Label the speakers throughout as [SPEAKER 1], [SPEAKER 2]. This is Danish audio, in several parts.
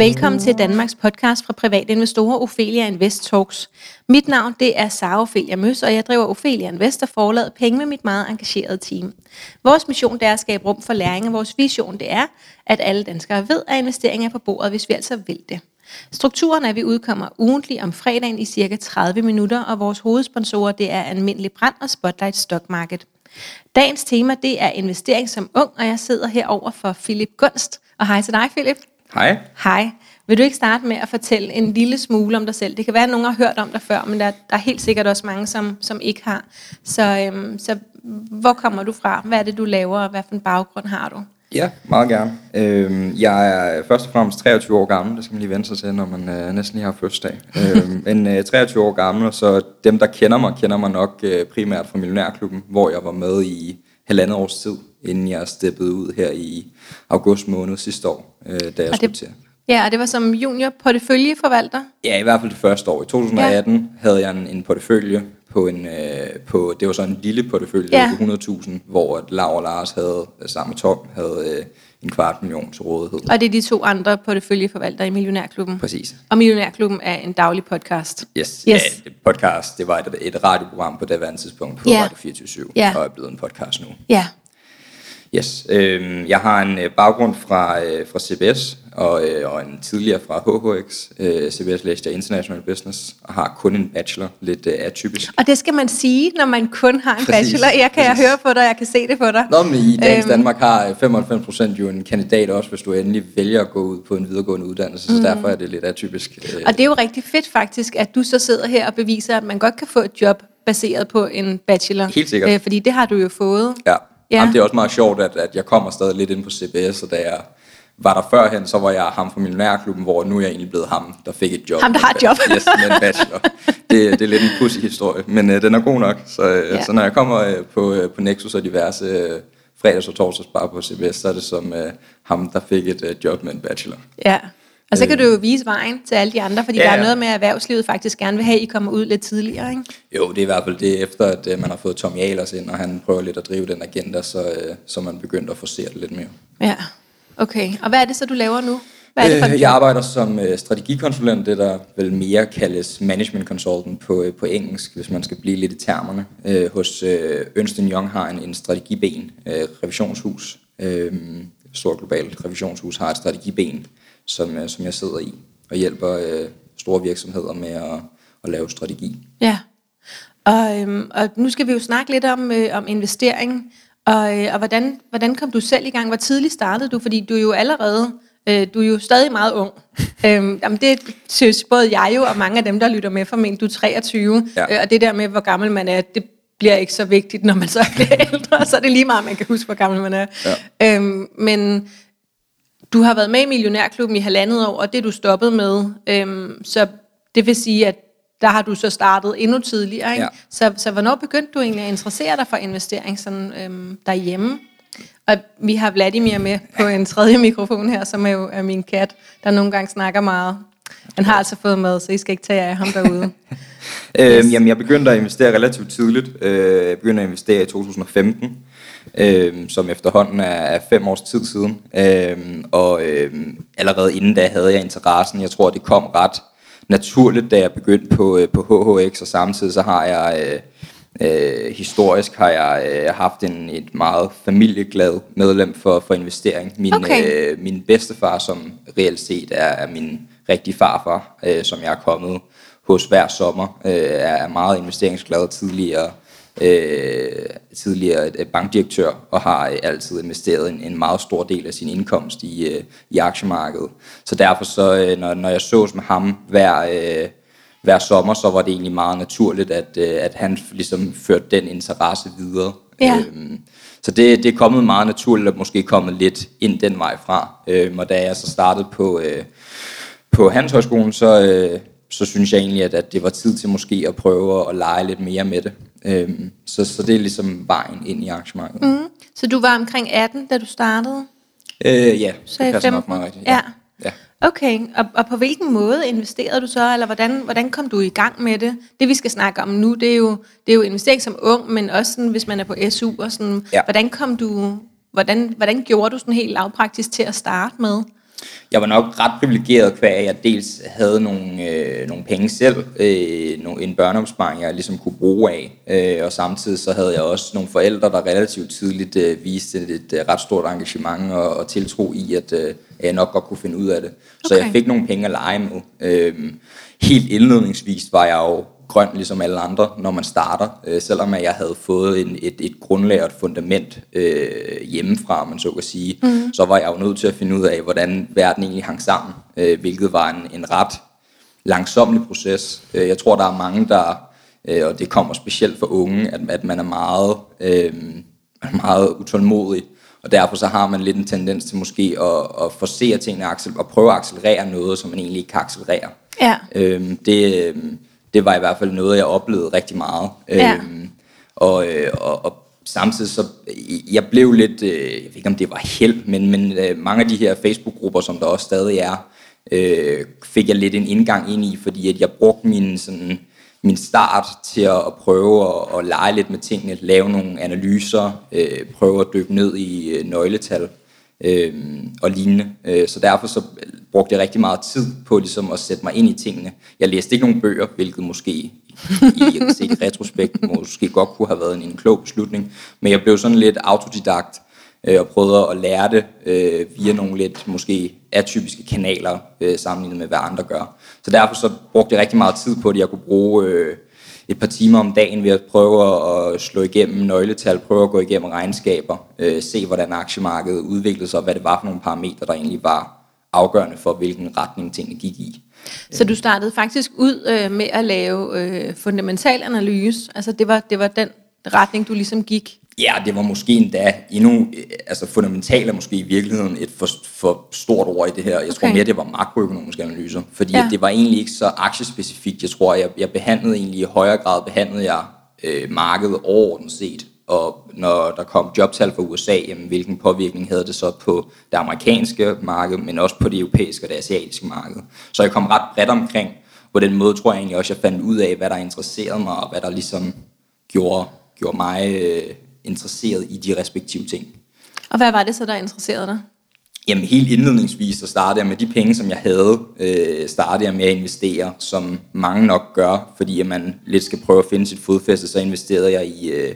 [SPEAKER 1] Velkommen til Danmarks podcast fra private investorer Ophelia Invest Talks. Mit navn det er Sara Ophelia Møs, og jeg driver Ophelia Invest og forlader penge med mit meget engagerede team. Vores mission det er at skabe rum for læring, og vores vision det er, at alle danskere ved, at investeringer er på bordet, hvis vi altså vil det. Strukturen er, at vi udkommer ugentlig om fredagen i cirka 30 minutter, og vores hovedsponsorer det er Almindelig Brand og Spotlight Stock Market. Dagens tema det er investering som ung, og jeg sidder herover for Philip Gunst. Og hej til dig, Philip.
[SPEAKER 2] Hej.
[SPEAKER 1] Hej. Vil du ikke starte med at fortælle en lille smule om dig selv? Det kan være, at nogen har hørt om dig før, men der, der er helt sikkert også mange, som, som ikke har. Så, øhm, så hvor kommer du fra? Hvad er det, du laver, og hvad for en baggrund har du?
[SPEAKER 2] Ja, meget gerne. Øhm, jeg er først og fremmest 23 år gammel, det skal man lige vente sig til, når man øh, næsten lige har fødselsdag. øhm, men øh, 23 år gammel, og så dem, der kender mig, kender mig nok øh, primært fra Millionærklubben, hvor jeg var med i halvandet års tid, inden jeg steppede ud her i august måned sidste år, øh, da jeg
[SPEAKER 1] Og
[SPEAKER 2] skulle
[SPEAKER 1] det-
[SPEAKER 2] til.
[SPEAKER 1] Ja, og det var som junior porteføljeforvalter.
[SPEAKER 2] Ja, i hvert fald det første år. I 2018 ja. havde jeg en, en portefølje på en, øh, på, det var så en lille portefølje
[SPEAKER 1] Ja.
[SPEAKER 2] på 100.000, hvor at Laura og Lars havde, øh, sammen med Tom, havde øh, en kvart million til rådighed.
[SPEAKER 1] Og det er de to andre porteføljeforvaltere i Millionærklubben.
[SPEAKER 2] Præcis.
[SPEAKER 1] Og Millionærklubben er en daglig podcast.
[SPEAKER 2] Yes.
[SPEAKER 1] Yes.
[SPEAKER 2] Ja, det podcast, det var et, et radioprogram på det tidspunkt på
[SPEAKER 1] Ja.
[SPEAKER 2] Radio 24
[SPEAKER 1] Ja.
[SPEAKER 2] og er blevet en podcast nu.
[SPEAKER 1] Ja,
[SPEAKER 2] Yes. Øhm, jeg har en øh, baggrund fra, øh, fra CBS og, øh, og en tidligere fra HHX. Øh, CBS læste jeg International Business og har kun en bachelor, lidt øh, atypisk.
[SPEAKER 1] og det skal man sige, når man kun har en
[SPEAKER 2] Præcis.
[SPEAKER 1] bachelor. Jeg kan jeg høre på dig, jeg kan se det på dig.
[SPEAKER 2] Nå, men i dagens
[SPEAKER 1] Øhm.
[SPEAKER 2] Danmark har øh, 95% jo en kandidat også, hvis du endelig vælger at gå ud på en videregående uddannelse, så derfor er det lidt atypisk. Øh,
[SPEAKER 1] Og det er jo rigtig fedt faktisk, at du så sidder her og beviser, at man godt kan få et job baseret på en bachelor.
[SPEAKER 2] Helt sikkert.
[SPEAKER 1] Øh, fordi det har du jo fået.
[SPEAKER 2] Ja,
[SPEAKER 1] Ja.
[SPEAKER 2] ja. Jamen, det er også meget sjovt, at, at jeg kommer stadig lidt ind på CBS, og da jeg var der førhen, så var jeg ham fra Millionærklubben, hvor nu er jeg egentlig blevet ham, der fik et job.
[SPEAKER 1] Ham, der har et job.
[SPEAKER 2] yes, med en bachelor. Det, det er lidt en pussy historie, men øh, den er god nok. Så, øh,
[SPEAKER 1] Ja.
[SPEAKER 2] ja. så når jeg kommer øh, på, øh, på Nexus og diverse øh, fredags- og torsdagsbar på CBS, så er det som øh, ham, der fik et øh, job med en bachelor.
[SPEAKER 1] Ja. Og så kan du jo vise vejen til alle de andre, fordi ja,
[SPEAKER 2] Ja,
[SPEAKER 1] der er noget med, at erhvervslivet faktisk gerne vil have, at I kommer ud lidt tidligere. Ikke?
[SPEAKER 2] Jo, det er i hvert fald det, efter at øh, man har fået Tom Jalers ind, og han prøver lidt at drive den agenda, så, øh, så man begyndt at forsere det lidt mere.
[SPEAKER 1] Ja, okay. Og hvad er det så, du laver nu? Hvad er det for
[SPEAKER 2] Øh, jeg arbejder som øh, strategikonsulent, det der vel mere kaldes management consultant på, øh, på engelsk, hvis man skal blive lidt i termerne. Øh, hos øh, Ernst Young har en, en strategiben, øh, revisionshus, øh, stort globalt revisionshus har et strategiben, som, øh, som jeg sidder i og hjælper øh, store virksomheder med at, at lave strategi.
[SPEAKER 1] Ja. Og, øhm, og nu skal vi jo snakke lidt om, øh, om investering, og, øh, og hvordan, hvordan kom du selv i gang? Hvor tidligt startede du? Fordi du er jo allerede, øh, du er jo stadig meget ung. øhm, jamen det synes både jeg jo, og mange af dem, der lytter med, formentlig du er 23.
[SPEAKER 2] Ja.
[SPEAKER 1] Øh, og det der med, hvor gammel man er, det bliver ikke så vigtigt, når man så bliver ældre. Så er det lige meget, man kan huske, hvor gammel man er.
[SPEAKER 2] Ja.
[SPEAKER 1] Øhm, men du har været med i Millionærklubben i halvandet år, og det er du stoppet med. Øhm, så det vil sige, at der har du så startet endnu tidligere. Ikke?
[SPEAKER 2] Ja.
[SPEAKER 1] Så, så hvornår begyndte du egentlig at interessere dig for investering sådan, øhm, derhjemme? Og vi har Vladimir med på en tredje mikrofon her, som er jo er min kat, der nogle gange snakker meget. Han har altså fået mad, så I skal ikke tage af ham derude.
[SPEAKER 2] Øhm, jamen, jeg begyndte at investere relativt tidligt. Øh, jeg begyndte at investere i 2015, øhm, som efterhånden er, er fem års tid siden. Øhm, og øhm, allerede inden da havde jeg interessen. Jeg tror, det kom ret naturligt, da jeg begyndte på, øh, på HHX, og samtidig så har jeg... Øh, Øh, historisk har jeg øh, haft en, et meget familieglad medlem for, for investering. Min,
[SPEAKER 1] Okay.
[SPEAKER 2] øh, min bedstefar, som reelt set er, er min rigtige farfar, øh, som jeg er kommet hos hver sommer, øh, er meget investeringsglad tidligere, øh, tidligere øh, bankdirektør og har øh, altid investeret en, en meget stor del af sin indkomst i, øh, i aktiemarkedet. Så derfor så, øh, når, når jeg sås med ham hver, øh, hver sommer, så var det egentlig meget naturligt, at, øh, at han ligesom førte den interesse videre.
[SPEAKER 1] Ja.
[SPEAKER 2] Øhm, så det, det er kommet meget naturligt, og måske kommet lidt ind den vej fra. Øhm, og da jeg så startede på, øh, på Handelshøjskolen, så, øh, så synes jeg egentlig, at, at det var tid til måske at prøve at lege lidt mere med det. Øhm, så, så det er ligesom vejen ind i aktiemarkedet. Mm.
[SPEAKER 1] så du var omkring 18, da du startede?
[SPEAKER 2] Øh, ja,
[SPEAKER 1] Så
[SPEAKER 2] det passer
[SPEAKER 1] 15?
[SPEAKER 2] nok meget rigtigt.
[SPEAKER 1] Ja.
[SPEAKER 2] ja.
[SPEAKER 1] Okay, og, og på hvilken måde investerede du så, eller hvordan, hvordan kom du i gang med det? Det vi skal snakke om nu, det er jo, det er jo investering som ung, men også sådan, hvis man er på SU, og sådan,
[SPEAKER 2] Ja.
[SPEAKER 1] hvordan kom du, hvordan, hvordan gjorde du sådan helt lavpraktisk til at starte med?
[SPEAKER 2] Jeg var nok ret privilegeret, hver at jeg dels havde nogle, øh, nogle penge selv, øh, en børneopsparing, jeg ligesom kunne bruge af, øh, og samtidig så havde jeg også nogle forældre, der relativt tidligt øh, viste et, et, et ret stort engagement og, og tiltro i, at, øh, jeg nok godt kunne finde ud af det. Så okay. jeg fik nogle penge at lege med. Øh, helt indledningsvis var jeg jo grøn ligesom alle andre, når man starter. Øh, selvom jeg havde fået en, et, et grundlag og et fundament øh, hjemmefra, man så kan sige, mm. så var jeg jo nødt til at finde ud af, hvordan verden egentlig hang sammen, øh, hvilket var en, en ret langsomlig proces. Øh, jeg tror, der er mange, der, øh, og det kommer specielt for unge, at, at man er meget, øh, meget utålmodig, og derfor så har man lidt en tendens til måske at, at forsere tingene og prøve at accelerere noget, som man egentlig ikke kan accelerere.
[SPEAKER 1] Ja.
[SPEAKER 2] Øh, det, øh, det var i hvert fald noget, jeg oplevede rigtig meget.
[SPEAKER 1] Ja.
[SPEAKER 2] Øhm, og, øh, og, og samtidig så, jeg blev lidt, øh, jeg ved ikke om det var held, men, men øh, mange af de her Facebook-grupper, som der også stadig er, øh, fik jeg lidt en indgang ind i, fordi at jeg brugte min, sådan, min start til at, at prøve at, at lege lidt med tingene, lave nogle analyser, øh, prøve at dykke ned i øh, nøgletal øh, og lignende. Øh, så derfor så brugte jeg rigtig meget tid på ligesom at sætte mig ind i tingene. Jeg læste ikke nogen bøger, hvilket måske i, i retrospekt måske godt kunne have været en, en klog beslutning, men jeg blev sådan lidt autodidakt øh, og prøvede at lære det øh, via nogle lidt måske atypiske kanaler øh, sammenlignet med hvad andre gør. Så derfor så brugte jeg rigtig meget tid på det. Jeg kunne bruge øh, et par timer om dagen ved at prøve at slå igennem nøgletal, prøve at gå igennem regnskaber, øh, se hvordan aktiemarkedet udviklede sig, og hvad det var for nogle parametre, der egentlig var afgørende for, hvilken retning tingene gik i.
[SPEAKER 1] Så du startede faktisk ud øh, med at lave øh, fundamental analyse, altså det var, det var den retning, du ligesom gik?
[SPEAKER 2] Ja, det var måske endda endnu, øh, altså fundamental er måske i virkeligheden et for, for stort ord i det her. Jeg okay. tror mere, det var makroøkonomiske analyser, fordi ja. det var egentlig ikke så aktiespecifikt. Jeg tror, jeg, jeg behandlede egentlig i højere grad, behandlede jeg øh, markedet overordnet set og når der kom jobtal fra USA, jamen, hvilken påvirkning havde det så på det amerikanske marked, men også på det europæiske og det asiatiske marked. Så jeg kom ret bredt omkring. På den måde tror jeg egentlig også, at jeg fandt ud af, hvad der interesserede mig, og hvad der ligesom gjorde, gjorde mig øh, interesseret i de respektive ting.
[SPEAKER 1] Og hvad var det så, der interesserede dig?
[SPEAKER 2] Jamen helt indledningsvis, så startede jeg med de penge, som jeg havde, øh, startede jeg med at investere, som mange nok gør, fordi at man lidt skal prøve at finde sit fodfæste, så investerede jeg i, øh,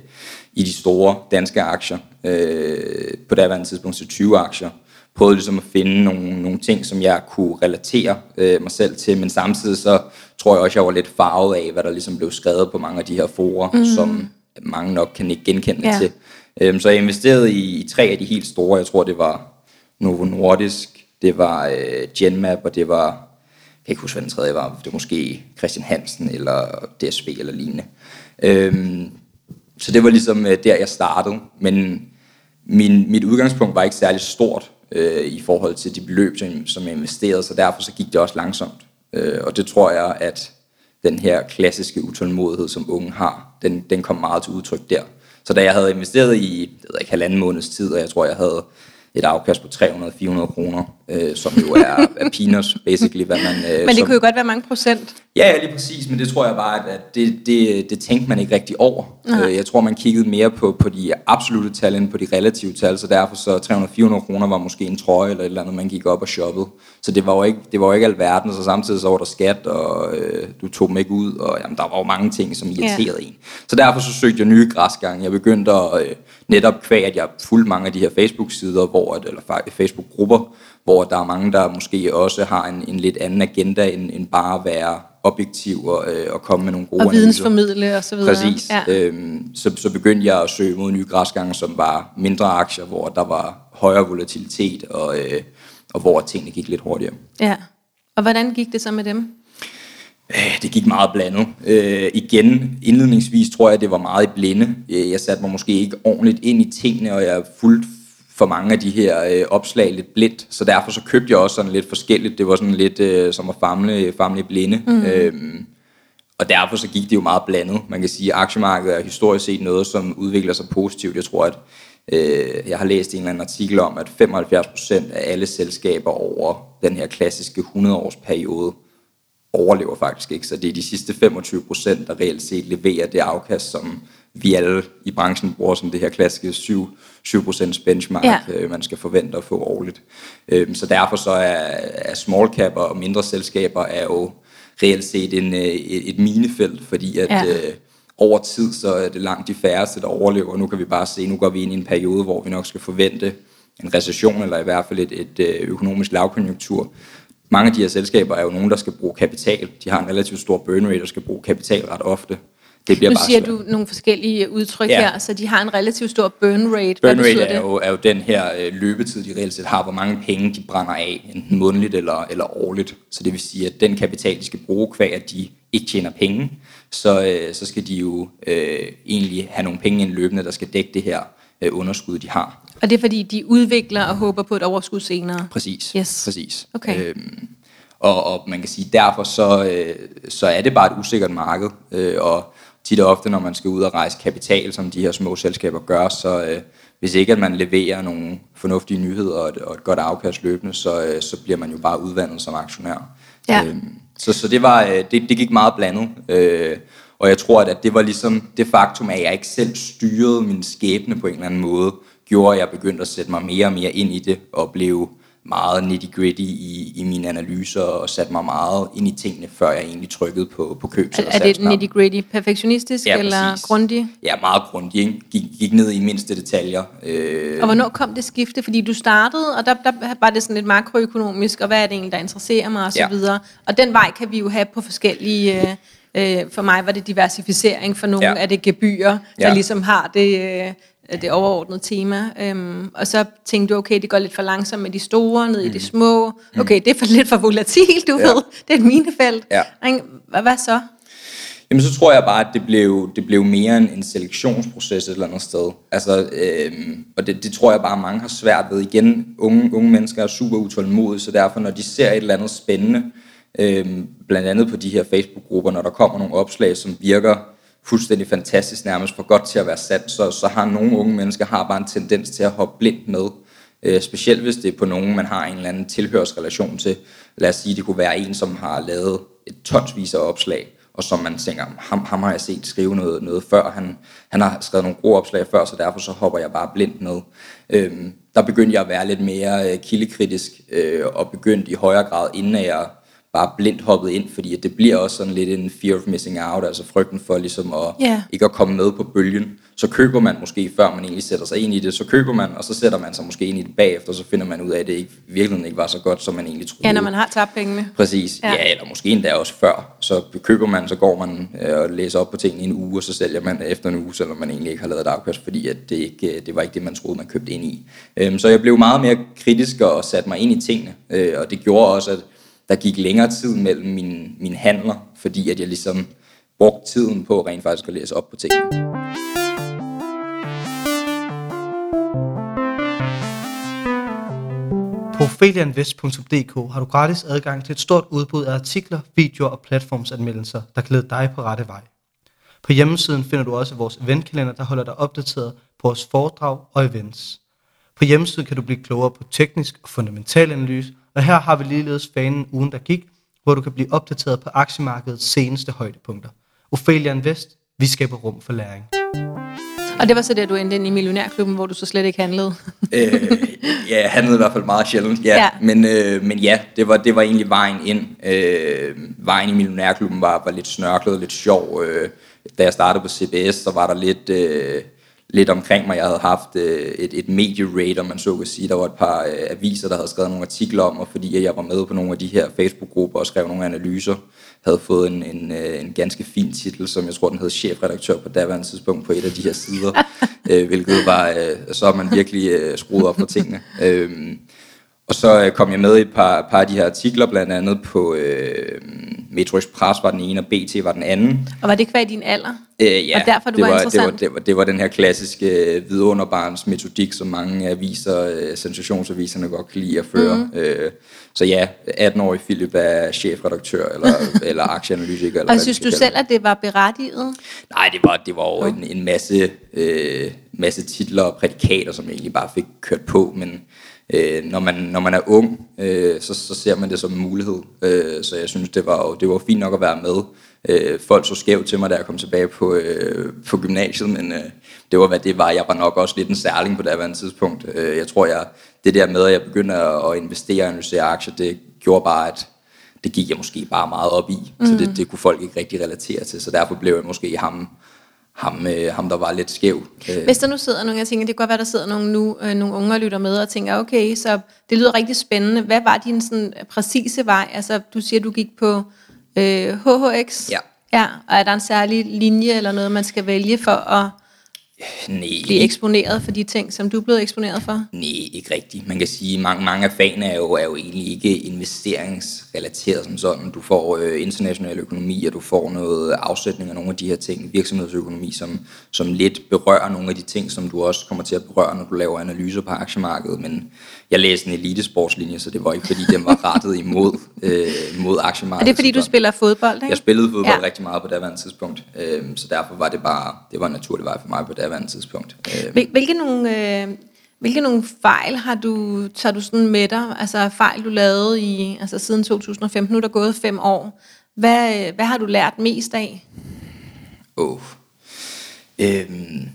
[SPEAKER 2] i de store danske aktier, øh, på daværende tidspunkt til 20 aktier. Prøvede ligesom at finde nogle, nogle ting, som jeg kunne relatere øh, mig selv til, men samtidig så tror jeg også, jeg var lidt farvet af, hvad der ligesom blev skrevet på mange af de her forer, mm. som mange nok kan ikke genkende ja. til. Øh, så jeg investerede i, i tre af de helt store, jeg tror det var Novo Nordisk, det var øh, Genmap, og det var, jeg kan ikke huske, hvad den tredje var, det var måske Christian Hansen, eller DSB, eller lignende. Øhm, så det var ligesom øh, der, jeg startede. Men min, mit udgangspunkt var ikke særlig stort øh, i forhold til de beløb, som, som jeg investerede, så derfor så gik det også langsomt. Øh, og det tror jeg, at den her klassiske utålmodighed, som unge har, den, den kom meget til udtryk der. Så da jeg havde investeret i, det ved ikke, halvanden måneds tid, og jeg tror, jeg havde et afkast på 300-400 kroner, øh, som jo er, er peanuts, basically, hvad man...
[SPEAKER 1] Øh, men det
[SPEAKER 2] som,
[SPEAKER 1] kunne jo godt være mange procent.
[SPEAKER 2] Ja, ja, lige præcis, men det tror jeg bare, at det, det, det tænkte man ikke rigtig over. Øh, jeg tror, man kiggede mere på, på de absolute tal, end på de relative tal, så derfor så 300-400 kroner var måske en trøje eller et eller andet, man gik op og shoppede. Så det var jo ikke, det var jo ikke alverden, så samtidig så var der skat, og øh, du tog dem ikke ud, og jamen, der var jo mange ting, som irriterede ja. en. Så derfor så søgte jeg nye græsgange. Jeg begyndte at, øh, netop kvæg, at jeg fulgte mange af de her Facebook-sider, hvor, eller Facebook-grupper, hvor der er mange, der måske også har en, en lidt anden agenda, end, end bare at være objektiv og, øh, og komme med nogle gode
[SPEAKER 1] Og vidensformidle og så videre.
[SPEAKER 2] Præcis. Ja. Øhm, så, så begyndte jeg at søge mod nye græsgange, som var mindre aktier, hvor der var højere volatilitet, og, øh, og hvor tingene gik lidt hurtigere.
[SPEAKER 1] Ja. Og hvordan gik det så med dem?
[SPEAKER 2] Øh, det gik meget blandet. Øh, igen, indledningsvis tror jeg, det var meget i blinde. Øh, jeg satte mig måske ikke ordentligt ind i tingene, og jeg fulgte for mange af de her øh, opslag lidt blindt, så derfor så købte jeg også sådan lidt forskelligt. Det var sådan lidt øh, som at famle, famle blinde. Mm. Øhm, og derfor så gik det jo meget blandet. Man kan sige, at aktiemarkedet er historisk set noget, som udvikler sig positivt. Jeg tror, at øh, jeg har læst en eller anden artikel om, at 75% af alle selskaber over den her klassiske 100-års periode overlever faktisk ikke. Så det er de sidste 25%, der reelt set leverer det afkast, som vi alle i branchen bruger som det her klassiske 7, 7% benchmark,
[SPEAKER 1] Ja.
[SPEAKER 2] øh, man skal forvente at få årligt. Øh, så derfor så er, er small cap og mindre selskaber er jo reelt set en, øh, et, et minefelt, fordi at
[SPEAKER 1] Ja.
[SPEAKER 2] øh, over tid, så er det langt de færreste, der overlever. Nu kan vi bare se, nu går vi ind i en periode, hvor vi nok skal forvente en recession, eller i hvert fald et, et øh, økonomisk lavkonjunktur. Mange af de her selskaber er jo nogen, der skal bruge kapital. De har en relativt stor burn rate og skal bruge kapital ret ofte. Det bliver
[SPEAKER 1] Nu
[SPEAKER 2] bare
[SPEAKER 1] siger
[SPEAKER 2] svært.
[SPEAKER 1] du nogle forskellige udtryk
[SPEAKER 2] Ja.
[SPEAKER 1] her, så de har en relativt stor burn rate.
[SPEAKER 2] Burn rate er
[SPEAKER 1] det?
[SPEAKER 2] jo, er jo den her øh, løbetid, de reelt set har, hvor mange penge de brænder af, enten månedligt eller, eller årligt. Så det vil sige, at den kapital, de skal bruge, kvæg at de ikke tjener penge, så, øh, så skal de jo øh, egentlig have nogle penge ind løbende, der skal dække det her øh, underskud, de har.
[SPEAKER 1] Og det er fordi, de udvikler og håber på et overskud senere.
[SPEAKER 2] Præcis.
[SPEAKER 1] Yes.
[SPEAKER 2] Præcis.
[SPEAKER 1] Okay.
[SPEAKER 2] Øhm, og, og man kan sige, derfor så, øh, så er det bare et usikkert marked, øh, og tit og ofte, når man skal ud og rejse kapital, som de her små selskaber gør, så øh, hvis ikke at man leverer nogle fornuftige nyheder og et, og et godt afkast løbende, så, øh, så bliver man jo bare udvandet som aktionær.
[SPEAKER 1] Ja.
[SPEAKER 2] Øhm, så, så det, var, øh, det, det gik meget blandet, øh, og jeg tror, at, at det var ligesom det faktum, at jeg ikke selv styrede min skæbne på en eller anden måde, gjorde, at jeg begyndte at sætte mig mere og mere ind i det, og blev meget nitty-gritty i, i mine analyser, og satte mig meget ind i tingene, før jeg egentlig trykkede på, på købs-
[SPEAKER 1] Er, er det nitty-gritty perfektionistisk
[SPEAKER 2] Ja,
[SPEAKER 1] eller
[SPEAKER 2] præcis.
[SPEAKER 1] grundig?
[SPEAKER 2] Ja, meget grundig. Ikke? Gik, gik ned i mindste detaljer. Øh,
[SPEAKER 1] Og hvornår kom det skifte? Fordi du startede, og der, der var det sådan lidt makroøkonomisk, og hvad er det egentlig, der interesserer mig, og så
[SPEAKER 2] Ja.
[SPEAKER 1] videre. Og den vej kan vi jo have på forskellige... Øh, øh, for mig var det diversificering, for nogle
[SPEAKER 2] Ja.
[SPEAKER 1] er det gebyrer, der
[SPEAKER 2] Ja.
[SPEAKER 1] ligesom har det, øh, det overordnede tema. Øhm, og så tænkte du, okay, det går lidt for langsomt med de store, ned i de små. Okay, det er for lidt for volatilt, du
[SPEAKER 2] Mm. Ja.
[SPEAKER 1] ved. Det er et minefelt.
[SPEAKER 2] Ja.
[SPEAKER 1] Hvad, hvad så?
[SPEAKER 2] Jamen så tror jeg bare, at det blev, det blev mere en, en selektionsproces et eller andet sted. Altså, øhm, og det, det tror jeg bare, mange har svært ved. Igen, unge, unge mennesker er super utålmodige, så derfor når de ser et eller andet spændende, øhm, blandt andet på de her Facebook-grupper, når der kommer nogle opslag, som virker fuldstændig fantastisk, nærmest for godt til at være sandt, så, så har nogle unge mennesker har bare en tendens til at hoppe blindt med. Øh, specielt hvis det er på nogen, man har en eller anden tilhørsrelation til. Lad os sige, det kunne være en, som har lavet et tonsvis af opslag, og som man tænker, ham, ham har jeg set skrive noget, noget før, han, han har skrevet nogle gode opslag før, så derfor så hopper jeg bare blindt med. Øhm, der begyndte jeg at være lidt mere øh, kildekritisk, øh, og begyndte i højere grad, inden jeg bare blindt hoppet ind, fordi at det bliver også sådan lidt en fear of missing out, altså frygten for ligesom at
[SPEAKER 1] Ja.
[SPEAKER 2] ikke at komme med på bølgen. Så køber man måske, før man egentlig sætter sig ind i det, så køber man, og så sætter man sig måske ind i det bagefter, så finder man ud af, at det ikke, virkelig ikke var så godt, som man egentlig troede.
[SPEAKER 1] Ja, når man har tabt pengene.
[SPEAKER 2] Præcis,
[SPEAKER 1] Ja.
[SPEAKER 2] ja. ja, eller måske endda også før. Så køber man, så går man øh, og læser op på tingene i en uge, og så sælger man efter en uge, selvom man egentlig ikke har lavet et afkast, fordi at det, ikke, øh, det var ikke det, man troede, man købte ind i. Øhm, så jeg blev meget mere kritisk og satte mig ind i tingene, øh, og det gjorde også, at der gik længere tid mellem mine, mine handler, fordi at jeg ligesom brugte tiden på rent faktisk at læse op på tingene.
[SPEAKER 3] På felianvest.dk har du gratis adgang til et stort udbud af artikler, videoer og platformsanmeldelser, der glæder dig på rette vej. På hjemmesiden finder du også vores eventkalender, der holder dig opdateret på vores foredrag og events. På hjemmesiden kan du blive klogere på teknisk og fundamental analyse, og her har vi ligeledes fanen ugen, der gik, hvor du kan blive opdateret på aktiemarkedets seneste højdepunkter. Ophelia Invest, vi skaber rum for læring.
[SPEAKER 1] Og det var så der, du endte ind i millionærklubben, hvor du så slet ikke handlede.
[SPEAKER 2] øh, ja, jeg handlede i hvert fald meget sjældent. Ja,
[SPEAKER 1] Ja.
[SPEAKER 2] ja. Men, øh, men ja, det var, det var egentlig vejen ind. Øh, vejen i millionærklubben var, var lidt snørklet, lidt sjov. Øh, da jeg startede på CBS, så var der lidt, øh, lidt omkring mig. Jeg havde haft øh, et, et medie-rate, om man så kan sige. Der var et par øh, aviser, der havde skrevet nogle artikler om, og fordi jeg var med på nogle af de her Facebook-grupper og skrev nogle analyser, havde fået en, en, øh, en ganske fin titel, som jeg tror, den hed chefredaktør på daværende tidspunkt på et af de her sider, øh, hvilket var, øh, så man virkelig øh, skruet op for tingene. Øhm, og så øh, kom jeg med i et par, par af de her artikler, blandt andet på øh, Metro Express var den ene, og BT var den anden.
[SPEAKER 1] Og var det kvad din alder?
[SPEAKER 2] Øh, ja,
[SPEAKER 1] Og derfor, du
[SPEAKER 2] det
[SPEAKER 1] var
[SPEAKER 2] var, det, var,
[SPEAKER 1] interessant?
[SPEAKER 2] det, var, det var den her klassiske øh, vidunderbarns metodik, som mange aviser, øh, sensationsaviserne godt kan lide at føre. Mm. Øh, så ja, 18-årig Philip er chefredaktør, eller, eller aktieanalytiker. Eller
[SPEAKER 1] Og synes du selv, at det var berettiget?
[SPEAKER 2] Nej, det var, det var jo en, en masse, øh, masse titler og prædikater, som jeg egentlig bare fik kørt på, men øh, når, man, når man er ung, øh, så, så ser man det som en mulighed. Øh, så jeg synes, det var, det var fint nok at være med. Øh, folk så skævt til mig, da jeg kom tilbage på, øh, på gymnasiet, men øh, det var, hvad det var. Jeg var nok også lidt en særling på det her tidspunkt. Øh, jeg tror, jeg, det der med, at jeg begyndte at investere og analysere aktier, det gjorde bare, at det gik jeg måske bare meget op i. Mm. Så det, det kunne folk ikke rigtig relatere til. Så derfor blev jeg måske ham, ham, øh, ham der var lidt skæv.
[SPEAKER 1] Øh. Hvis der nu sidder nogle, jeg tænker, det kan godt være, der sidder nogle, nu, øh, nogle unge og lytter med og tænker, okay, så det lyder rigtig spændende. Hvad var din sådan, præcise vej? Altså, du siger, du gik på øh, HHX.
[SPEAKER 2] Ja.
[SPEAKER 1] Ja, og er der en særlig linje eller noget, man skal vælge for at
[SPEAKER 2] Nej.
[SPEAKER 1] blive eksponeret for de ting, som du er blevet eksponeret for?
[SPEAKER 2] Nej, ikke rigtigt. Man kan sige, at mange, mange af fagene er jo, er jo egentlig ikke investeringsrelateret som sådan. Du får øh, international økonomi, og du får noget afsætning af nogle af de her ting, virksomhedsøkonomi, som, som lidt berører nogle af de ting, som du også kommer til at berøre, når du laver analyser på aktiemarkedet. Men jeg læste en elitesportslinje, så det var ikke fordi, den var rettet imod, øh, mod aktiemarkedet.
[SPEAKER 1] Er det fordi, du spiller fodbold? Ikke?
[SPEAKER 2] Jeg spillede fodbold ja. rigtig meget på det tidspunkt, øh, så derfor var det bare det var en naturlig vej for mig på daværende tidspunkt.
[SPEAKER 1] Øh. Hvilke nogle, øh, hvilke nogle fejl har du, tager du sådan med dig? Altså fejl, du lavede i, altså siden 2015, nu er der gået fem år. Hvad, hvad har du lært mest af?
[SPEAKER 2] Åh. Oh. Øhm.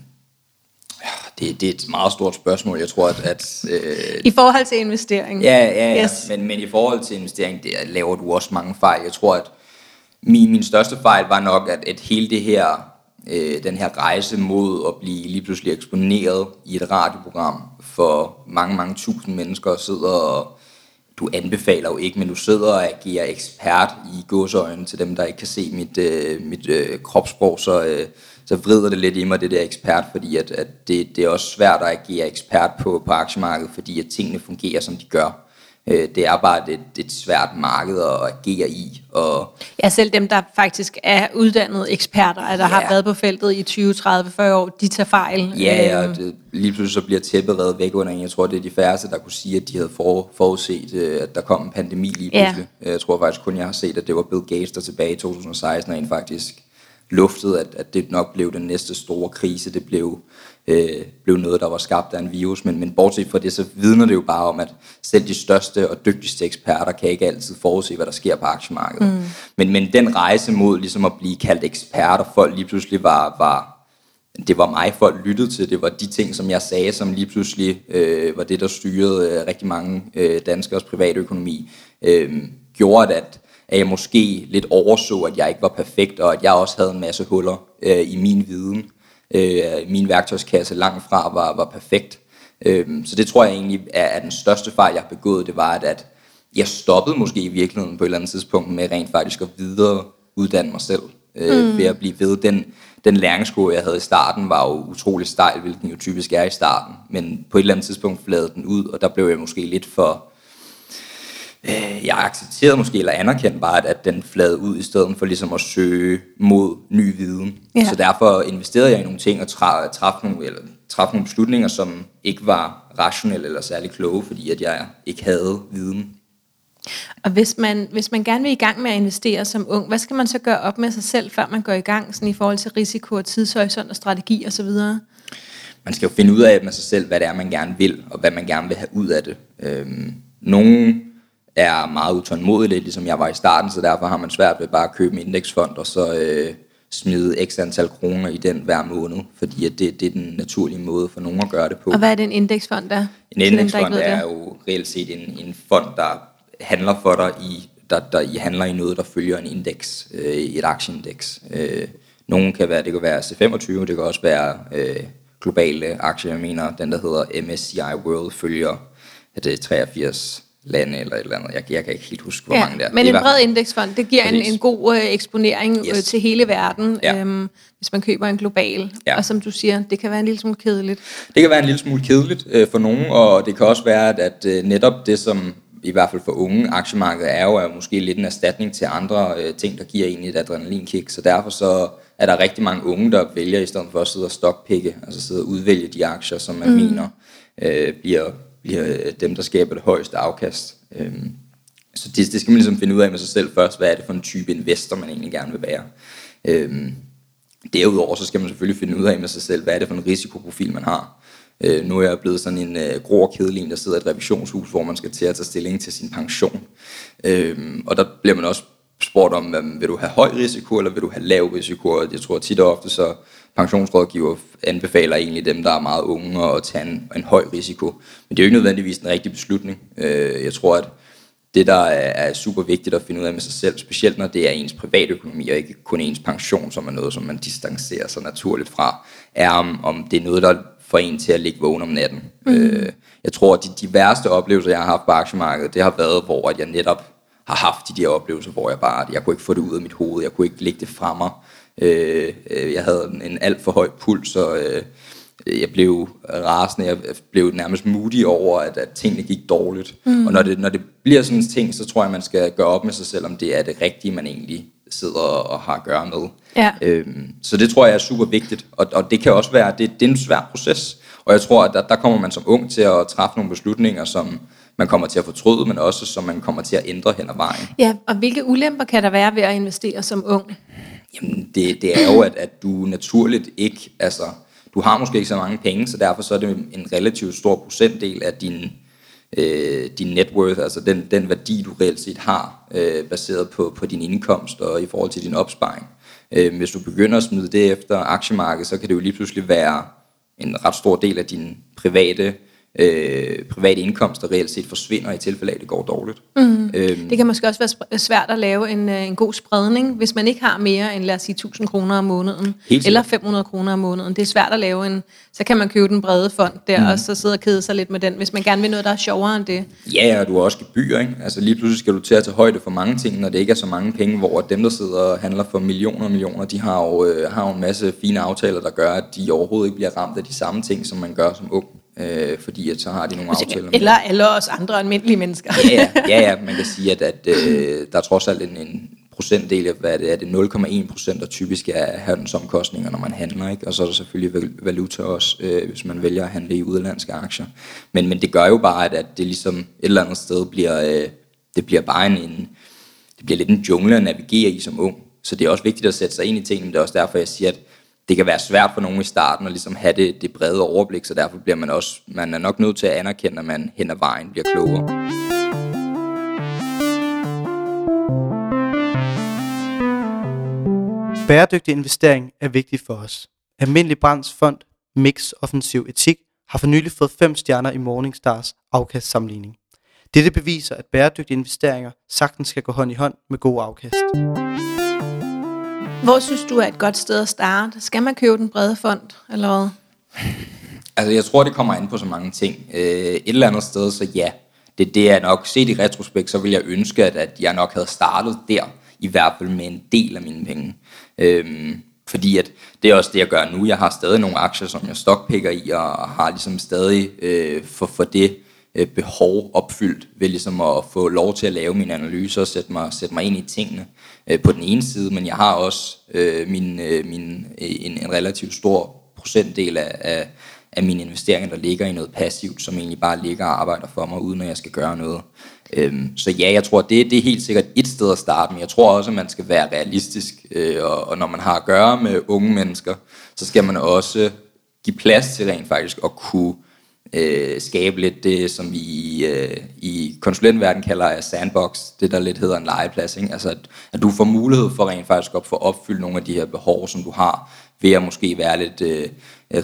[SPEAKER 2] Det, det er et meget stort spørgsmål. Jeg tror, at... at
[SPEAKER 1] øh, I forhold til investering?
[SPEAKER 2] Ja, ja, ja. Yes. Men, men i forhold til investering, der laver du også mange fejl. Jeg tror, at min, min største fejl var nok, at, at hele det her øh, den her rejse mod at blive lige pludselig eksponeret i et radioprogram for mange, mange tusind mennesker sidder og du anbefaler jo ikke, men du sidder og agerer ekspert i godsøjne til dem, der ikke kan se mit, øh, mit øh, kropssprog, så, øh, så vrider det lidt i mig, det der ekspert, fordi at, at det, det er også svært at agere ekspert på, på aktiemarkedet, fordi at tingene fungerer, som de gør. Øh, det er bare et, et svært marked at agere i. Og
[SPEAKER 1] ja, selv dem, der faktisk er uddannede eksperter, der ja. har været på feltet i 20, 30, 40 år, de tager fejl.
[SPEAKER 2] Ja, og øhm. det, lige pludselig så bliver tæppet reddet væk under en. Jeg tror, det er de færreste, der kunne sige, at de havde for, forudset, øh, at der kom en pandemi lige pludselig. Ja. Jeg tror faktisk kun, jeg har set, at det var Bill Gates, der tilbage i 2016, og en faktisk luftede, at, at det nok blev den næste store krise. Det blev øh, blev noget, der var skabt af en virus. Men, men bortset fra det, så vidner det jo bare om, at selv de største og dygtigste eksperter kan ikke altid forudse, hvad der sker på aktiemarkedet. Mm. Men, men den rejse mod ligesom at blive kaldt ekspert, og folk lige pludselig var, var det var mig, folk lyttede til. Det var de ting, som jeg sagde, som lige pludselig øh, var det, der styrede øh, rigtig mange øh, danskers privatøkonomi. Øh, gjorde, at, at jeg måske lidt overså, at jeg ikke var perfekt, og at jeg også havde en masse huller øh, i min viden. Øh, min værktøjskasse langt fra var, var perfekt. Øh, så det tror jeg egentlig er, er den største fejl, jeg har begået. Det var, at, at jeg stoppede måske i virkeligheden på et eller andet tidspunkt med rent faktisk at videre uddanne mig selv. Øh, mm. Ved at blive ved. Den, den læringskurve, jeg havde i starten, var jo utrolig stejl, hvilken jo typisk er i starten. Men på et eller andet tidspunkt fladede den ud, og der blev jeg måske lidt for øh, jeg accepterede måske, eller anerkendte bare, at, den flade ud, i stedet for ligesom at søge mod ny viden. Ja. Så derfor investerede jeg i nogle ting, og traf, traf, nogle, eller, traf nogle beslutninger, som ikke var rationelle eller særlig kloge, fordi at jeg ikke havde viden.
[SPEAKER 1] Og hvis man, hvis man gerne vil i gang med at investere som ung, hvad skal man så gøre op med sig selv, før man går i gang, sådan i forhold til risiko og tidshorisont og strategi osv.?
[SPEAKER 2] Man skal jo finde ud af med sig selv, hvad det er, man gerne vil, og hvad man gerne vil have ud af det. Øhm, nogle er meget utålmodig, ligesom jeg var i starten, så derfor har man svært ved bare at købe en indeksfond, og så øh, smide x antal kroner i den hver måned, fordi at det, det er den naturlige måde for nogen at gøre det på.
[SPEAKER 1] Og hvad er det en indeksfond der?
[SPEAKER 2] En indeksfond er jo reelt set en, en fond, der handler for dig i, der, der I handler i noget, der følger en indeks, øh, et aktieindeks. Øh, nogen kan være, det kan være C25, det kan også være øh, globale aktier. Jeg mener, den der hedder MSCI World følger det 83 lande eller et eller andet. Jeg, jeg kan ikke helt huske, hvor ja, mange der er.
[SPEAKER 1] Men en bred indeksfond, det giver en, en god øh, eksponering øh, yes. øh, til hele verden, ja. øhm, hvis man køber en global. Ja. Og som du siger, det kan være en lille smule kedeligt.
[SPEAKER 2] Det kan være en lille smule kedeligt øh, for nogen, og det kan også være, at, at øh, netop det, som i hvert fald for unge aktiemarkedet er jo er måske lidt en erstatning til andre øh, ting, der giver en et adrenalinkick. Så derfor så er der rigtig mange unge, der vælger i stedet for at sidde og stockpikke, altså sidde og udvælge de aktier, som man mm. mener øh, bliver bliver øh, dem, der skaber det højeste afkast. Øhm, så det, det skal man ligesom finde ud af med sig selv først, hvad er det for en type investor, man egentlig gerne vil være. Øhm, Derudover så skal man selvfølgelig finde ud af med sig selv, hvad er det for en risikoprofil, man har. Øh, nu er jeg blevet sådan en øh, grå og kedelig, der sidder i et revisionshus, hvor man skal til at tage stilling til sin pension. Øh, og der bliver man også spurgt om, vil du have høj risiko, eller vil du have lav risiko? Jeg tror tit og ofte, så pensionsrådgiver anbefaler egentlig dem, der er meget unge, at tage en, en høj risiko. Men det er jo ikke nødvendigvis en rigtig beslutning. Øh, jeg tror, at det, der er super vigtigt at finde ud af med sig selv, specielt når det er ens privatøkonomi, og ikke kun ens pension, som er noget, som man distancerer sig naturligt fra, er om, om det er noget, der får en til at ligge vågen om natten. Mm. Jeg tror, at de, de værste oplevelser, jeg har haft på aktiemarkedet, det har været, hvor at jeg netop har haft de der oplevelser, hvor jeg bare, jeg kunne ikke få det ud af mit hoved, jeg kunne ikke lægge det fra mig. Øh, øh, jeg havde en alt for høj puls, og øh, jeg blev rasende, jeg blev nærmest moody over, at, at tingene gik dårligt. Mm. Og når det, når det bliver sådan en ting, så tror jeg, man skal gøre op med sig selv, om det er det rigtige, man egentlig sidder og har at gøre med. Ja. Øhm, så det tror jeg er super vigtigt, og, og det kan også være, det, det er en svær proces, og jeg tror, at der, der kommer man som ung til at træffe nogle beslutninger, som man kommer til at fortryde, men også som man kommer til at ændre hen ad vejen.
[SPEAKER 1] Ja, og hvilke ulemper kan der være ved at investere som ung?
[SPEAKER 2] Jamen, det, det er jo, at, at du naturligt ikke, altså, du har måske ikke så mange penge, så derfor så er det en relativt stor procentdel af din, øh, din net worth, altså den, den værdi, du reelt set har, øh, baseret på, på din indkomst og i forhold til din opsparing. Øh, hvis du begynder at smide det efter aktiemarkedet, så kan det jo lige pludselig være en ret stor del af din private øh, private indkomster reelt set forsvinder i tilfælde af, at det går dårligt.
[SPEAKER 1] Mm. Øhm. Det kan måske også være svært at lave en, øh, en god spredning, hvis man ikke har mere end, lad os sige, 1000 kroner om måneden, eller 500 kroner om måneden. Det er svært at lave en, så kan man købe den brede fond der, mm. og så sidde og kede sig lidt med den, hvis man gerne vil noget, der er sjovere end det.
[SPEAKER 2] Ja, og du har også gebyr, ikke? Altså lige pludselig skal du til at tage højde for mange ting, når det ikke er så mange penge, hvor dem, der sidder og handler for millioner og millioner, de har jo, øh, har jo en masse fine aftaler, der gør, at de overhovedet ikke bliver ramt af de samme ting, som man gør som ung øh, fordi at så har de nogle aftaler. Med.
[SPEAKER 1] Eller alle os andre almindelige mennesker.
[SPEAKER 2] ja, ja, ja, ja, man kan sige, at, at øh, der er trods alt en, en procentdel af, hvad det er, det 0,1 procent, der typisk er handelsomkostninger, når man handler, ikke? og så er der selvfølgelig valuta også, øh, hvis man vælger at handle i udenlandske aktier. Men, men det gør jo bare, at, at det ligesom et eller andet sted bliver, øh, det bliver bare en, en, det bliver lidt en jungle at navigere i som ung. Så det er også vigtigt at sætte sig ind i tingene, det er også derfor, jeg siger, at det kan være svært for nogen i starten at ligesom have det, det brede overblik, så derfor bliver man også, man er nok nødt til at anerkende, at man hen ad vejen bliver klogere.
[SPEAKER 3] Bæredygtig investering er vigtig for os. Almindelig Brands Fond Mix Offensiv Etik har for nylig fået 5 stjerner i Morningstars afkastsammenligning. Dette beviser, at bæredygtige investeringer sagtens skal gå hånd i hånd med god afkast.
[SPEAKER 1] Hvor synes du er et godt sted at starte? Skal man købe den brede fond, eller hvad?
[SPEAKER 2] Altså, jeg tror, det kommer an på så mange ting. Øh, et eller andet sted, så ja. Det, det er nok, set i retrospekt, så vil jeg ønske, at, at jeg nok havde startet der, i hvert fald med en del af mine penge. Øhm, fordi at det er også det, jeg gør nu. Jeg har stadig nogle aktier, som jeg stockpicker i, og har ligesom stadig øh, for, for det øh, behov opfyldt ved ligesom at få lov til at lave mine analyser og sætte mig, sætte mig ind i tingene øh, på den ene side, men jeg har også øh, min, øh, min, øh, en, en relativt stor procentdel af, af, af mine investeringer, der ligger i noget passivt, som egentlig bare ligger og arbejder for mig, uden at jeg skal gøre noget. Øhm, så ja, jeg tror, det, det er helt sikkert et sted at starte, men jeg tror også, at man skal være realistisk, øh, og, og når man har at gøre med unge mennesker, så skal man også give plads til rent faktisk at kunne øh, Øh, skabe lidt det, som vi øh, i konsulentverdenen kalder sandbox, det der lidt hedder en legeplads. Ikke? Altså at, at du får mulighed for rent faktisk at få opfyldt nogle af de her behov, som du har, ved at måske være lidt øh,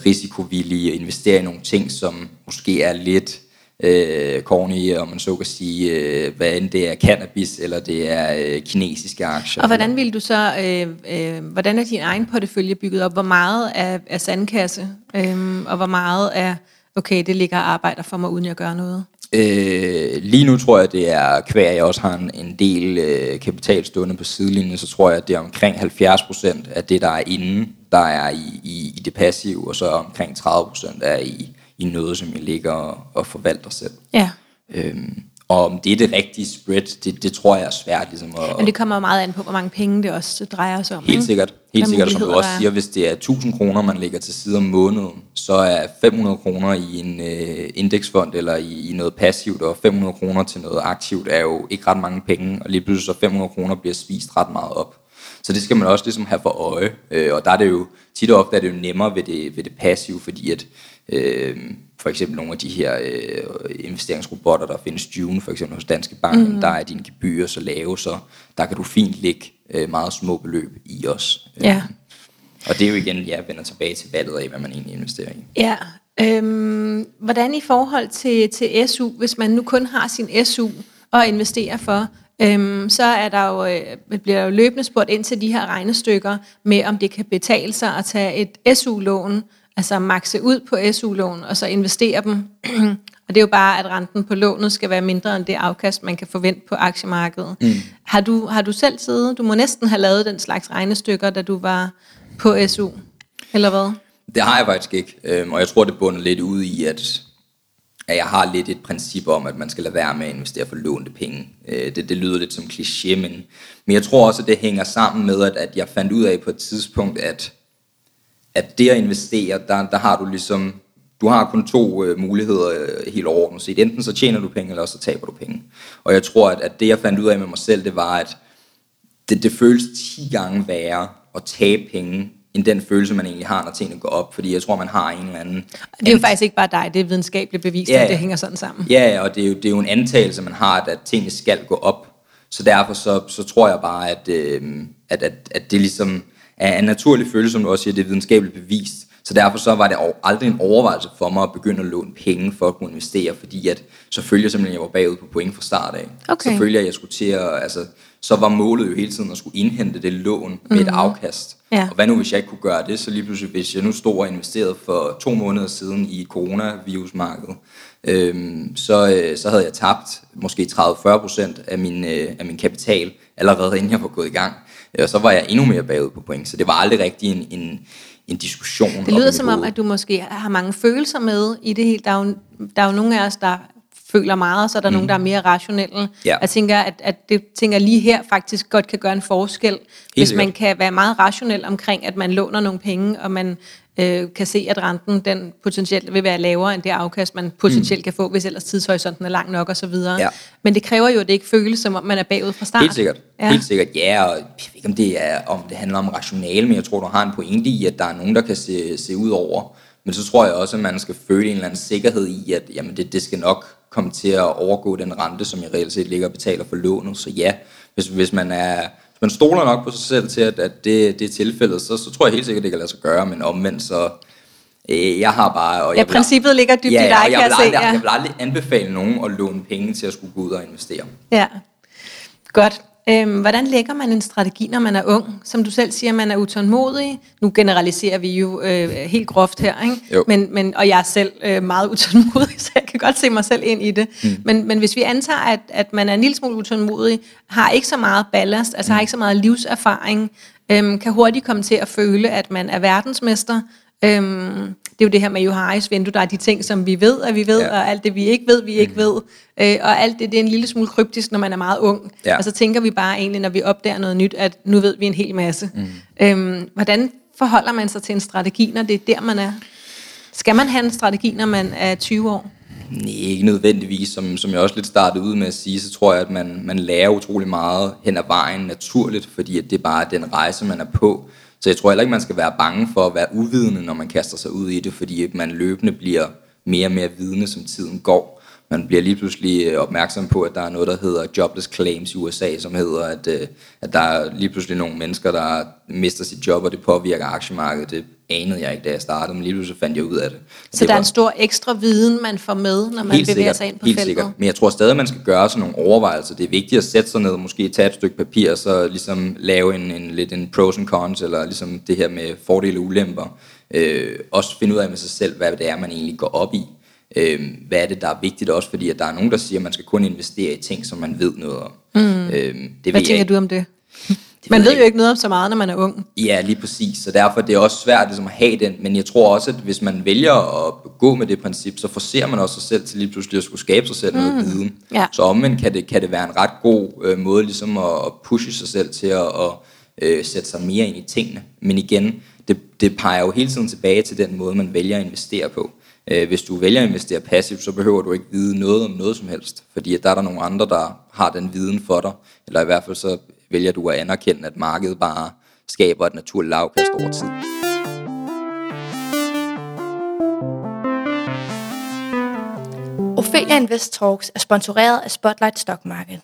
[SPEAKER 2] risikovillig og investere i nogle ting, som måske er lidt øh, corny, om man så kan sige, øh, hvad end det er cannabis, eller det er øh, kinesiske aktier.
[SPEAKER 1] Og hvordan vil du så, øh, øh, hvordan er din egen portefølje bygget op? Hvor meget er, er sandkasse, øh, og hvor meget er okay, det ligger og arbejder for mig, uden jeg gør noget?
[SPEAKER 2] Øh, lige nu tror jeg, det er kvæg, jeg også har en, en del øh, kapital stående på sidelinjen, så tror jeg, at det er omkring 70% af det, der er inde, der er i, i, i det passive, og så omkring 30% er i, i noget, som jeg ligger og, og forvalter selv.
[SPEAKER 1] Ja.
[SPEAKER 2] Øhm, og om det er det rigtige spread, det, det tror jeg er svært. Ligesom at,
[SPEAKER 1] Men det kommer meget an på, hvor mange penge det også drejer sig om.
[SPEAKER 2] Helt sikkert. Helt sikkert, som du også siger, hvis det er 1000 kroner, man lægger til side om måneden, så er 500 kroner i en øh, indeksfond eller i, i noget passivt, og 500 kroner til noget aktivt er jo ikke ret mange penge, og lige pludselig så 500 kroner bliver spist ret meget op. Så det skal man også ligesom have for øje. Øh, og der er det jo tit og ofte er det jo nemmere ved det, ved det passive, fordi at øh, for eksempel nogle af de her øh, investeringsrobotter, der findes June, for eksempel hos Danske Bank, mm. der er dine gebyrer så lave, så der kan du fint lægge øh, meget små beløb i os.
[SPEAKER 1] Ja.
[SPEAKER 2] Og det er jo igen, ja, vender tilbage til valget af, hvad man egentlig investerer i.
[SPEAKER 1] Ja. Øhm, hvordan i forhold til, til SU, hvis man nu kun har sin SU og investerer for, øhm, så er der jo, øh, bliver der jo løbende spurgt ind til de her regnestykker med, om det kan betale sig at tage et SU-lån, altså makse ud på SU-lån, og så investere dem. og det er jo bare, at renten på lånet skal være mindre end det afkast, man kan forvente på aktiemarkedet. Mm. Har, du, har du selv siddet, du må næsten have lavet den slags regnestykker, da du var på SU, eller hvad?
[SPEAKER 2] Det har jeg faktisk ikke, øhm, og jeg tror, det bunder lidt ud i, at, at jeg har lidt et princip om, at man skal lade være med at investere for lånte penge. Øh, det, det lyder lidt som kliché, men, men jeg tror også, at det hænger sammen med, at, at jeg fandt ud af på et tidspunkt, at, at det at investere, der, der har du ligesom, du har kun to øh, muligheder øh, helt overordnet set. Enten så tjener du penge, eller så taber du penge. Og jeg tror, at, at det jeg fandt ud af med mig selv, det var, at det, det føles 10 gange værre at tabe penge, end den følelse, man egentlig har, når tingene går op. Fordi jeg tror, man har en eller anden...
[SPEAKER 1] Det er jo faktisk ikke bare dig, det er videnskabeligt bevist, ja, at det hænger sådan sammen.
[SPEAKER 2] Ja, og det er jo, det er jo en antagelse, man har, at, at tingene skal gå op. Så derfor så, så tror jeg bare, at, øh, at, at, at det ligesom er en naturlig følelse, som du også siger, det er videnskabeligt bevist. Så derfor så var det aldrig en overvejelse for mig at begynde at låne penge for at kunne investere, fordi at så følger simpelthen, jeg var bagud på point fra start af.
[SPEAKER 1] Okay.
[SPEAKER 2] Så følger jeg, at jeg skulle til at, altså, så var målet jo hele tiden at skulle indhente det lån med et mhm. afkast.
[SPEAKER 1] Ja.
[SPEAKER 2] Og hvad nu, hvis jeg ikke kunne gøre det, så lige pludselig, hvis jeg nu stod og investerede for to måneder siden i coronavirusmarkedet, øhm, så, øh, så havde jeg tabt måske 30-40% af min, øh, af min kapital, allerede inden jeg var gået i gang. Og så var jeg endnu mere bagud på point, så det var aldrig rigtig en, en, en diskussion.
[SPEAKER 1] Det lyder som om, at du måske har mange følelser med i det hele. Der er jo, der er jo nogle af os, der føler meget, og så er der mm. nogen, der er mere rationelle.
[SPEAKER 2] Ja.
[SPEAKER 1] Jeg tænker, at, at det tænker lige her faktisk godt kan gøre en forskel, Helt hvis man kan være meget rationel omkring, at man låner nogle penge, og man øh, kan se, at renten den potentielt vil være lavere end det afkast, man potentielt mm. kan få, hvis ellers tidshorisonten er lang nok osv.
[SPEAKER 2] Ja.
[SPEAKER 1] Men det kræver jo, at det ikke føles som om, man er bagud fra start.
[SPEAKER 2] Helt sikkert. Ja. Helt sikkert, ja. Og jeg ved ikke, om det, er, om det handler om rationale, men jeg tror, du har en pointe i, at der er nogen, der kan se, se ud over. Men så tror jeg også, at man skal føle en eller anden sikkerhed i, at jamen, det, det skal nok komme til at overgå den rente, som jeg reelt set ligger og betaler for lånet. Så ja, hvis, hvis man er hvis man stoler nok på sig selv til, at, at det, det er tilfældet, så, så tror jeg helt sikkert, det kan lade sig gøre, men omvendt så, øh, jeg har bare... Og
[SPEAKER 1] ja, jeg princippet vil, ligger dybt ja, i dig, kan jeg,
[SPEAKER 2] jeg
[SPEAKER 1] se.
[SPEAKER 2] Aldrig, ja. Jeg vil aldrig anbefale nogen at låne penge til at skulle gå ud og investere.
[SPEAKER 1] Ja, godt. Øhm, hvordan lægger man en strategi, når man er ung? Som du selv siger, man er utålmodig. Nu generaliserer vi jo øh, helt groft her, ikke?
[SPEAKER 2] Jo.
[SPEAKER 1] Men, men, og jeg er selv øh, meget utålmodig, så jeg kan godt se mig selv ind i det. Mm. Men, men hvis vi antager, at, at man er en lille smule utålmodig, har ikke så meget ballast, altså mm. har ikke så meget livserfaring, øh, kan hurtigt komme til at føle, at man er verdensmester, Øhm, det er jo det her med Joharis vindue, der er de ting, som vi ved, at vi ved, ja. og alt det, vi ikke ved, vi ikke mm. ved. Øh, og alt det, det er en lille smule kryptisk, når man er meget ung.
[SPEAKER 2] Ja.
[SPEAKER 1] Og så tænker vi bare egentlig, når vi opdager noget nyt, at nu ved vi en hel masse. Mm. Øhm, hvordan forholder man sig til en strategi, når det er der, man er? Skal man have en strategi, når man er 20 år?
[SPEAKER 2] Nej, ikke nødvendigvis. Som, som jeg også lidt startede ud med at sige, så tror jeg, at man, man lærer utrolig meget hen ad vejen naturligt, fordi at det bare er den rejse, man er på. Så jeg tror heller ikke, man skal være bange for at være uvidende, når man kaster sig ud i det, fordi man løbende bliver mere og mere vidne, som tiden går. Man bliver lige pludselig øh, opmærksom på, at der er noget, der hedder jobless claims i USA, som hedder, at, øh, at der er lige pludselig nogle mennesker, der mister sit job, og det påvirker aktiemarkedet. Det anede jeg ikke, da jeg startede, men lige pludselig fandt jeg ud af det.
[SPEAKER 1] Så det der var, er en stor ekstra viden, man får med, når man bevæger
[SPEAKER 2] sikkert,
[SPEAKER 1] sig ind på
[SPEAKER 2] helt
[SPEAKER 1] feltet?
[SPEAKER 2] Sikkert. Men jeg tror stadig, man skal gøre sådan nogle overvejelser. Det er vigtigt at sætte sig ned og måske tage et stykke papir, og så ligesom lave en, en, lidt en pros and cons, eller ligesom det her med fordele og ulemper. Øh, også finde ud af med sig selv, hvad det er, man egentlig går op i. Øh, hvad er det, der er vigtigt også, fordi at der er nogen, der siger, at man skal kun investere i ting, som man ved noget om.
[SPEAKER 1] Mm. Øh, det hvad tænker jeg, du om det? Man ved jo ikke noget om så meget, når man er ung.
[SPEAKER 2] Ja, lige præcis. Så derfor det er det også svært ligesom, at have den. Men jeg tror også, at hvis man vælger at gå med det princip, så forser man også sig selv til lige pludselig at skulle skabe sig selv mm. noget viden.
[SPEAKER 1] Ja.
[SPEAKER 2] Så omvendt kan det, kan det være en ret god øh, måde ligesom at pushe sig selv til at, at øh, sætte sig mere ind i tingene. Men igen, det, det peger jo hele tiden tilbage til den måde, man vælger at investere på. Øh, hvis du vælger at investere passivt, så behøver du ikke vide noget om noget som helst, fordi at der er der nogle andre, der har den viden for dig, eller i hvert fald så vælger du at anerkende, at markedet bare skaber et naturligt lavkast over tid.
[SPEAKER 4] Ophelia Invest Talks er sponsoreret af Spotlight Stock Market.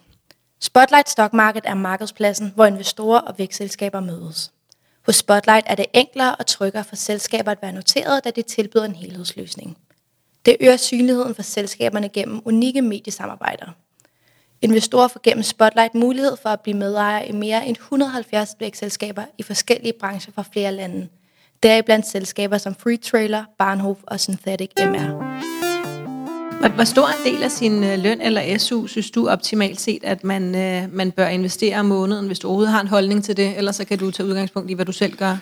[SPEAKER 4] Spotlight Stock Market er markedspladsen, hvor investorer og vækstselskaber mødes. Hos Spotlight er det enklere og tryggere for selskaber at være noteret, da det tilbyder en helhedsløsning. Det øger synligheden for selskaberne gennem unikke mediesamarbejder. Investorer får gennem Spotlight mulighed for at blive medejer i mere end 170 vækstselskaber i forskellige brancher fra flere lande. Deriblandt selskaber som Free Trailer, Barnhof og Synthetic MR.
[SPEAKER 1] Hvor, hvor stor en del af sin øh, løn eller SU synes du optimalt set, at man, øh, man bør investere om måneden, hvis du overhovedet har en holdning til det, ellers så kan du tage udgangspunkt i, hvad du selv gør?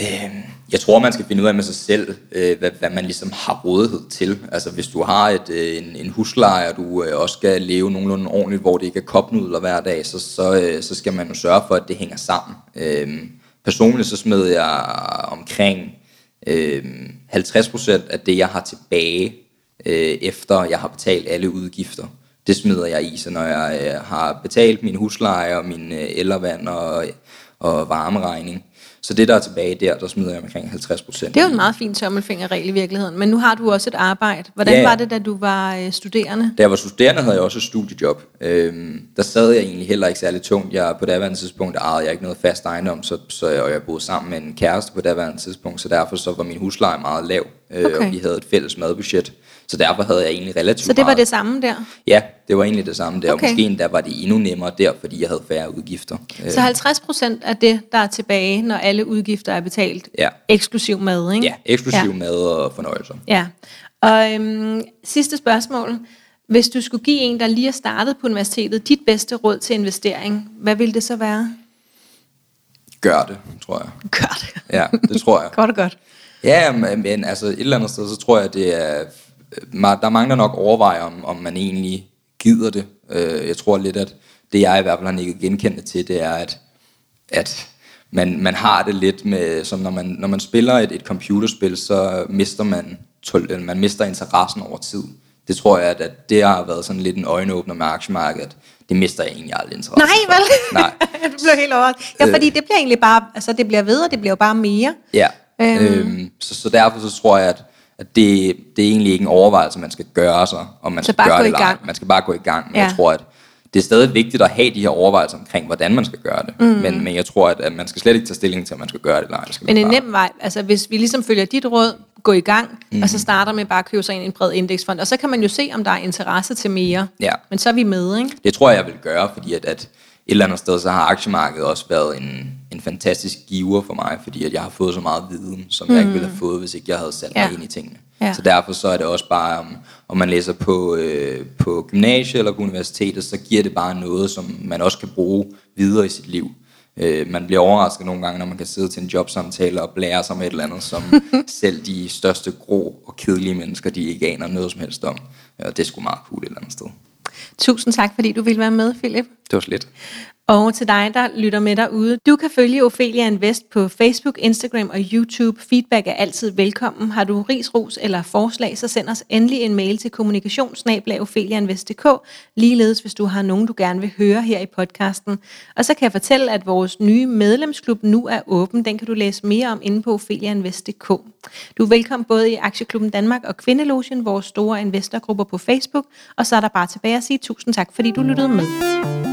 [SPEAKER 2] Øh, jeg tror, man skal finde ud af med sig selv, øh, hvad, hvad man ligesom har rådighed til. Altså hvis du har et, øh, en, en husleje, og du øh, også skal leve nogenlunde ordentligt, hvor det ikke er kopnudler hver dag, så, så, øh, så skal man jo sørge for, at det hænger sammen. Øh, personligt så smed jeg omkring øh, 50% af det, jeg har tilbage øh, efter jeg har betalt alle udgifter. Det smider jeg i, så når jeg øh, har betalt min husleje og min øh, og, og varmeregning, så det, der er tilbage der, der smider jeg omkring 50 procent.
[SPEAKER 1] Det er jo en meget fin tommelfingerregel i virkeligheden. Men nu har du også et arbejde. Hvordan ja. var det, da du var øh, studerende?
[SPEAKER 2] Da jeg var studerende, havde jeg også et studiejob. Øhm, der sad jeg egentlig heller ikke særlig tungt. Jeg, på daværende tidspunkt ejede jeg ikke noget fast ejendom, så, så jeg, og jeg boede sammen med en kæreste på daværende tidspunkt, så derfor så var min husleje meget lav, øh, okay. og vi havde et fælles madbudget. Så derfor havde jeg egentlig relativt
[SPEAKER 1] Så det var
[SPEAKER 2] meget.
[SPEAKER 1] det samme der?
[SPEAKER 2] Ja, det var egentlig det samme der. Okay. Og måske endda var det endnu nemmere der, fordi jeg havde færre udgifter.
[SPEAKER 1] Så 50 procent af det, der er tilbage, når alle udgifter er betalt,
[SPEAKER 2] Ja.
[SPEAKER 1] eksklusiv mad, ikke?
[SPEAKER 2] Ja, eksklusiv ja. mad og fornøjelser.
[SPEAKER 1] Ja. Og øhm, sidste spørgsmål. Hvis du skulle give en, der lige er startet på universitetet, dit bedste råd til investering, hvad ville det så være?
[SPEAKER 2] Gør det, tror jeg.
[SPEAKER 1] Gør det.
[SPEAKER 2] Ja, det tror jeg.
[SPEAKER 1] Godt og godt.
[SPEAKER 2] Ja, men, men altså et eller andet sted, så tror jeg, det er... ma- Der er mange, der nok overvejer, om, om man egentlig gider det. Øh, Jeg tror lidt, at det jeg i hvert fald har nikket genkendende til, det er, at, at man, man har det lidt med, som når man, når man spiller et, et computerspil, så mister man, man mister interessen over tid. Det tror jeg, at, at det har været sådan lidt en øjenåbner med aktiemarkedet. Det mister jeg egentlig aldrig interesse
[SPEAKER 1] Nej, vel?
[SPEAKER 2] Nej.
[SPEAKER 1] du blev helt overrasket. Ja, fordi det bliver egentlig bare, altså det bliver ved, og det bliver jo bare mere.
[SPEAKER 2] Ja,
[SPEAKER 1] Øhm.
[SPEAKER 2] øhm. Så, så derfor så tror jeg, at det, det er egentlig ikke en overvejelse, man skal gøre sig, om man
[SPEAKER 1] Så
[SPEAKER 2] skal
[SPEAKER 1] bare
[SPEAKER 2] gøre
[SPEAKER 1] gå
[SPEAKER 2] det
[SPEAKER 1] i
[SPEAKER 2] eller
[SPEAKER 1] gang.
[SPEAKER 2] Man skal bare gå i gang. Men
[SPEAKER 1] Ja.
[SPEAKER 2] jeg tror, at det er stadig vigtigt at have de her overvejelser omkring, hvordan man skal gøre det. Mm. Men, men jeg tror, at, at man skal slet ikke tage stilling til, om man skal gøre det eller ej. Det skal
[SPEAKER 1] Men en
[SPEAKER 2] bare.
[SPEAKER 1] nem vej, altså hvis vi ligesom følger dit råd, gå i gang, mm. og så starter med bare at købe sig i en bred indeksfond, og så kan man jo se, om der er interesse til mere.
[SPEAKER 2] Ja.
[SPEAKER 1] Men så er vi med, ikke?
[SPEAKER 2] Det tror jeg, jeg vil gøre, fordi at, at eller andet sted, så har aktiemarkedet også været en, en fantastisk giver for mig, fordi at jeg har fået så meget viden, som mm. jeg ikke ville have fået, hvis ikke jeg havde sat
[SPEAKER 1] Ja.
[SPEAKER 2] mig ind i tingene.
[SPEAKER 1] Ja.
[SPEAKER 2] Så derfor så er det også bare, om, om man læser på, øh, på gymnasiet eller på universitetet, så giver det bare noget, som man også kan bruge videre i sit liv. Øh, man bliver overrasket nogle gange, når man kan sidde til en jobsamtale og blære sig med et eller andet, som selv de største grå og kedelige mennesker, de ikke aner noget som helst om. Og det er sgu meget cool et eller andet sted.
[SPEAKER 1] Tusind tak, fordi du ville være med, Philip.
[SPEAKER 2] Det var slet.
[SPEAKER 1] Og til dig, der lytter med derude. Du kan følge Ophelia Invest på Facebook, Instagram og YouTube. Feedback er altid velkommen. Har du ris, ros eller forslag, så send os endelig en mail til kommunikationssnablag.opheliainvest.dk. Ligeledes, hvis du har nogen, du gerne vil høre her i podcasten. Og så kan jeg fortælle, at vores nye medlemsklub nu er åben. Den kan du læse mere om inde på opheliainvest.dk. Du er velkommen både i Aktieklubben Danmark og Kvindelogien, vores store investorgrupper på Facebook. Og så er der bare tilbage at sige tusind tak, fordi du lyttede med.